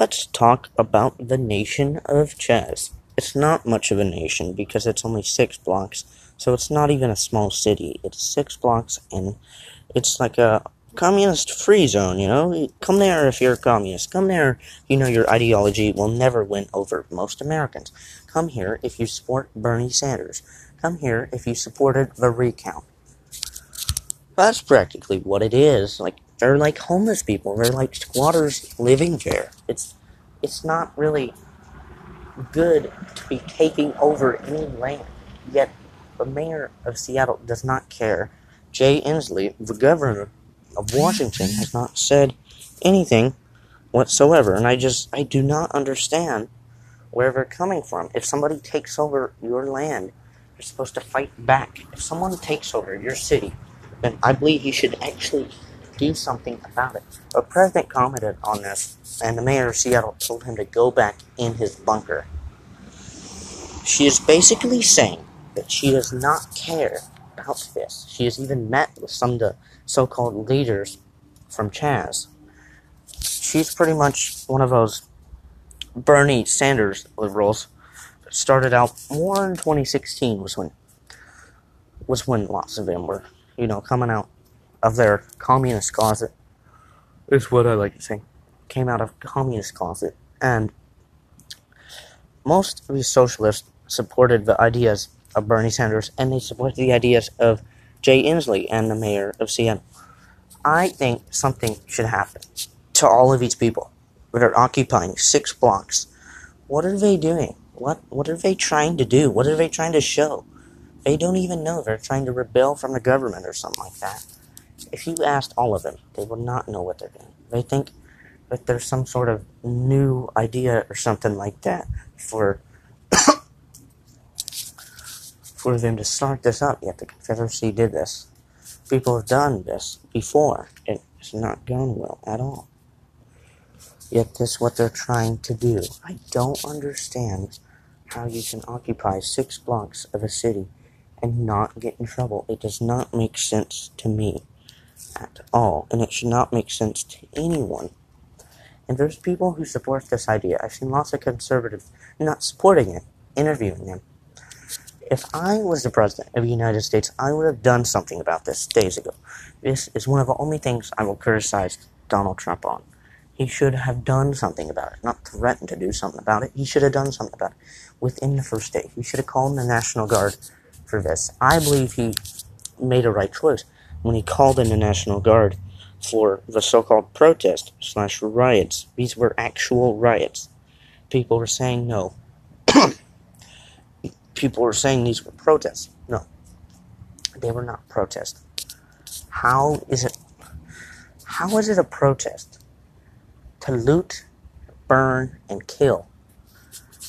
let's talk about the nation of Chaz. It's not much of a nation because it's only six blocks, so it's not even a small city. It's six blocks and it's like a communist free zone, you know? Come there if you're a communist. Come there, you know your ideology will never win over most Americans. Come here if you support Bernie Sanders. Come here if you supported the recount. That's practically what it is. Like they're like homeless people. They're like squatters living there. It's it's not really good to be taking over any land. Yet the mayor of Seattle does not care. Jay Inslee, the governor of Washington, has not said anything whatsoever. And I just I do not understand where they're coming from. If somebody takes over your land, you're supposed to fight back. If someone takes over your city, then I believe you should actually do something about it. The president commented on this, and the mayor of Seattle told him to go back in his bunker. She is basically saying that she does not care about this. She has even met with some of the so called leaders from Chaz. She's pretty much one of those Bernie Sanders liberals that started out more in 2016 was when was when lots of them were, you know, coming out of their communist closet. Is what I like to say. Came out of communist closet and most of these socialists supported the ideas of Bernie Sanders and they supported the ideas of Jay Inslee and the mayor of Seattle. I think something should happen to all of these people that are occupying six blocks. What are they doing? What what are they trying to do? What are they trying to show? They don't even know they're trying to rebel from the government or something like that. If you asked all of them, they would not know what they're doing. They think that there's some sort of new idea or something like that for for them to start this up. Yet the Confederacy did this. People have done this before. It's not gone well at all. Yet this is what they're trying to do. I don't understand how you can occupy six blocks of a city and not get in trouble. It does not make sense to me at all, and it should not make sense to anyone. And there's people who support this idea. I've seen lots of conservatives not supporting it, interviewing them. If I was the president of the United States, I would have done something about this days ago. This is one of the only things I will criticize Donald Trump on. He should have done something about it, not threatened to do something about it. He should have done something about it within the first day. He should have called the National Guard for this. I believe he made a right choice when he called in the National Guard for the so-called protest slash riots. These were actual riots. People were saying no. People were saying these were protests. No, they were not protests. How is it? How is it a protest to loot, burn, and kill?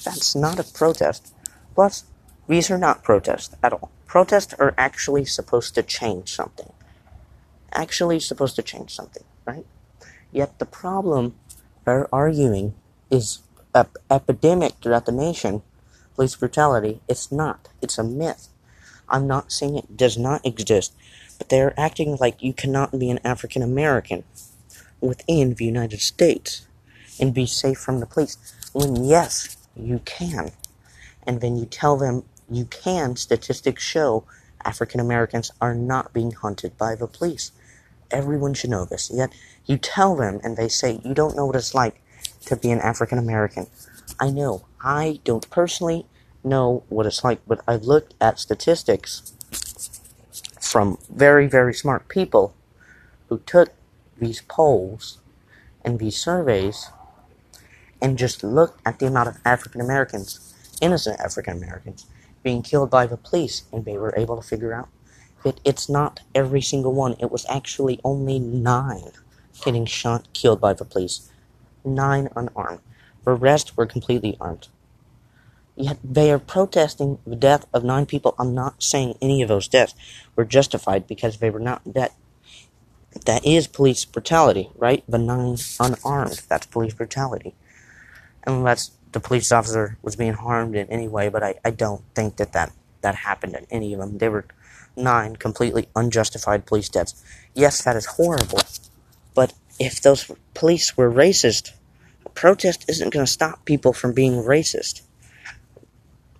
That's not a protest. Plus, these are not protests at all. Protests are actually supposed to change something actually supposed to change something, right? Yet the problem they're arguing is ep- epidemic throughout the nation. Police brutality. It's not. It's a myth. I'm not saying it does not exist, but they're acting like you cannot be an African American within the United States and be safe from the police. When yes, you can. And then you tell them you can, statistics show African Americans are not being hunted by the police. Everyone should know this. Yet you tell them and they say, you don't know what it's like to be an African American. I know. I don't personally know what it's like, but I've looked at statistics from very, very smart people who took these polls and these surveys and just looked at the amount of African Americans, innocent African Americans, being killed by the police, and they were able to figure out that it's not every single one. It was actually only nine getting shot, killed by the police. Nine unarmed. The rest were completely armed. Yet they are protesting the death of nine people. I'm not saying any of those deaths were justified because they were not that. That is police brutality, right? The nine unarmed. That's police brutality. That's the police officer was being harmed in any way, but I, I don't think that, that that happened in any of them. They were nine completely unjustified police deaths. Yes, that is horrible, but if those police were racist, protest isn't going to stop people from being racist.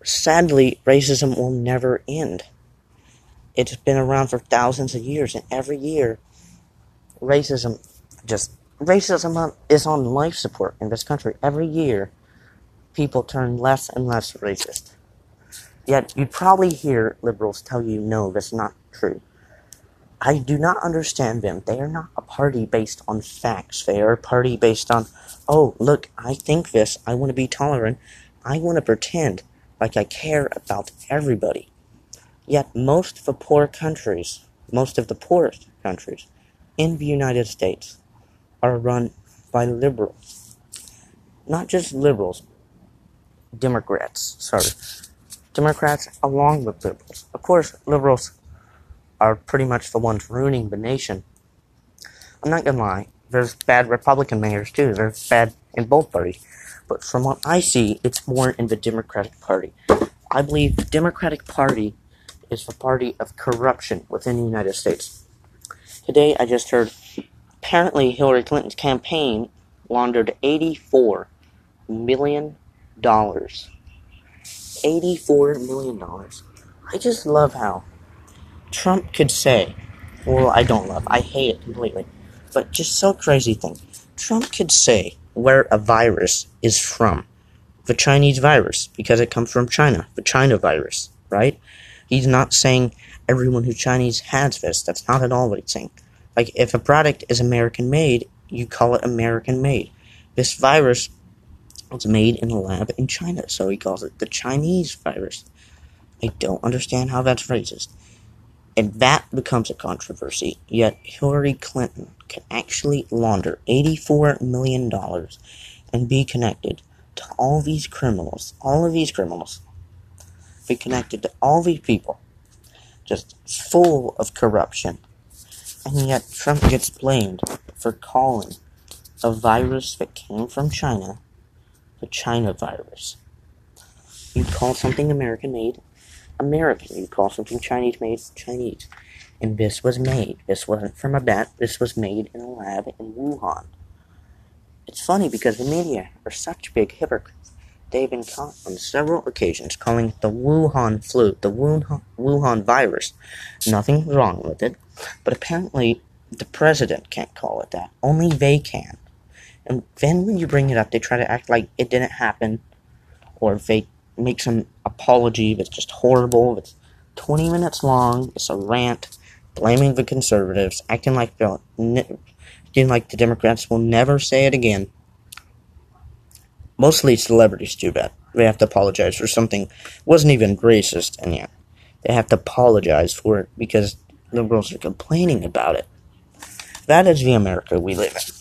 Sadly, racism will never end. It's been around for thousands of years, and every year, racism just racism is on life support in this country. Every year, people turn less and less racist. Yet, you'd probably hear liberals tell you, no, that's not true. I do not understand them. They are not a party based on facts. They are a party based on, oh, look, I think this. I want to be tolerant. I want to pretend like I care about everybody. Yet most of the poor countries, most of the poorest countries in the United States are run by liberals. Not just liberals, Democrats, sorry. Democrats along with liberals. Of course, liberals are pretty much the ones ruining the nation. I'm not gonna lie, there's bad Republican mayors too. There's bad in both parties. But from what I see, it's more in the Democratic Party. I believe the Democratic Party is the party of corruption within the United States. Today, I just heard apparently Hillary Clinton's campaign laundered $84 million. $84 million. I just love how Trump could say, well, I don't love, I hate it completely, but just so crazy thing. Trump could say where a virus is from. The Chinese virus, because it comes from China. The China virus, right? He's not saying everyone who's Chinese has this. That's not at all what he's saying. Like, if a product is American made, you call it American made. This virus was made in a lab in China, so he calls it the Chinese virus. I don't understand how that's racist. And that becomes a controversy, yet Hillary Clinton can actually launder $84 million and be connected to all these criminals, all of these criminals, be connected to all these people, just full of corruption. And yet Trump gets blamed for calling a virus that came from China the China virus. You call something American made American. You call something Chinese made Chinese. And this was made. This wasn't from a bat. This was made in a lab in Wuhan. It's funny because the media are such big hypocrites. They've been caught on several occasions calling it the Wuhan flu, the Wuhan, Wuhan virus. Nothing wrong with it, but apparently the president can't call it that. Only they can. And then when you bring it up, they try to act like it didn't happen, or they make some apology that's just horrible. It's 20 minutes long. It's a rant blaming the conservatives, acting like the acting like the Democrats will never say it again. Mostly celebrities do that. They have to apologize for something wasn't even racist, and yet they have to apologize for it because liberals are complaining about it. That is the America we live in.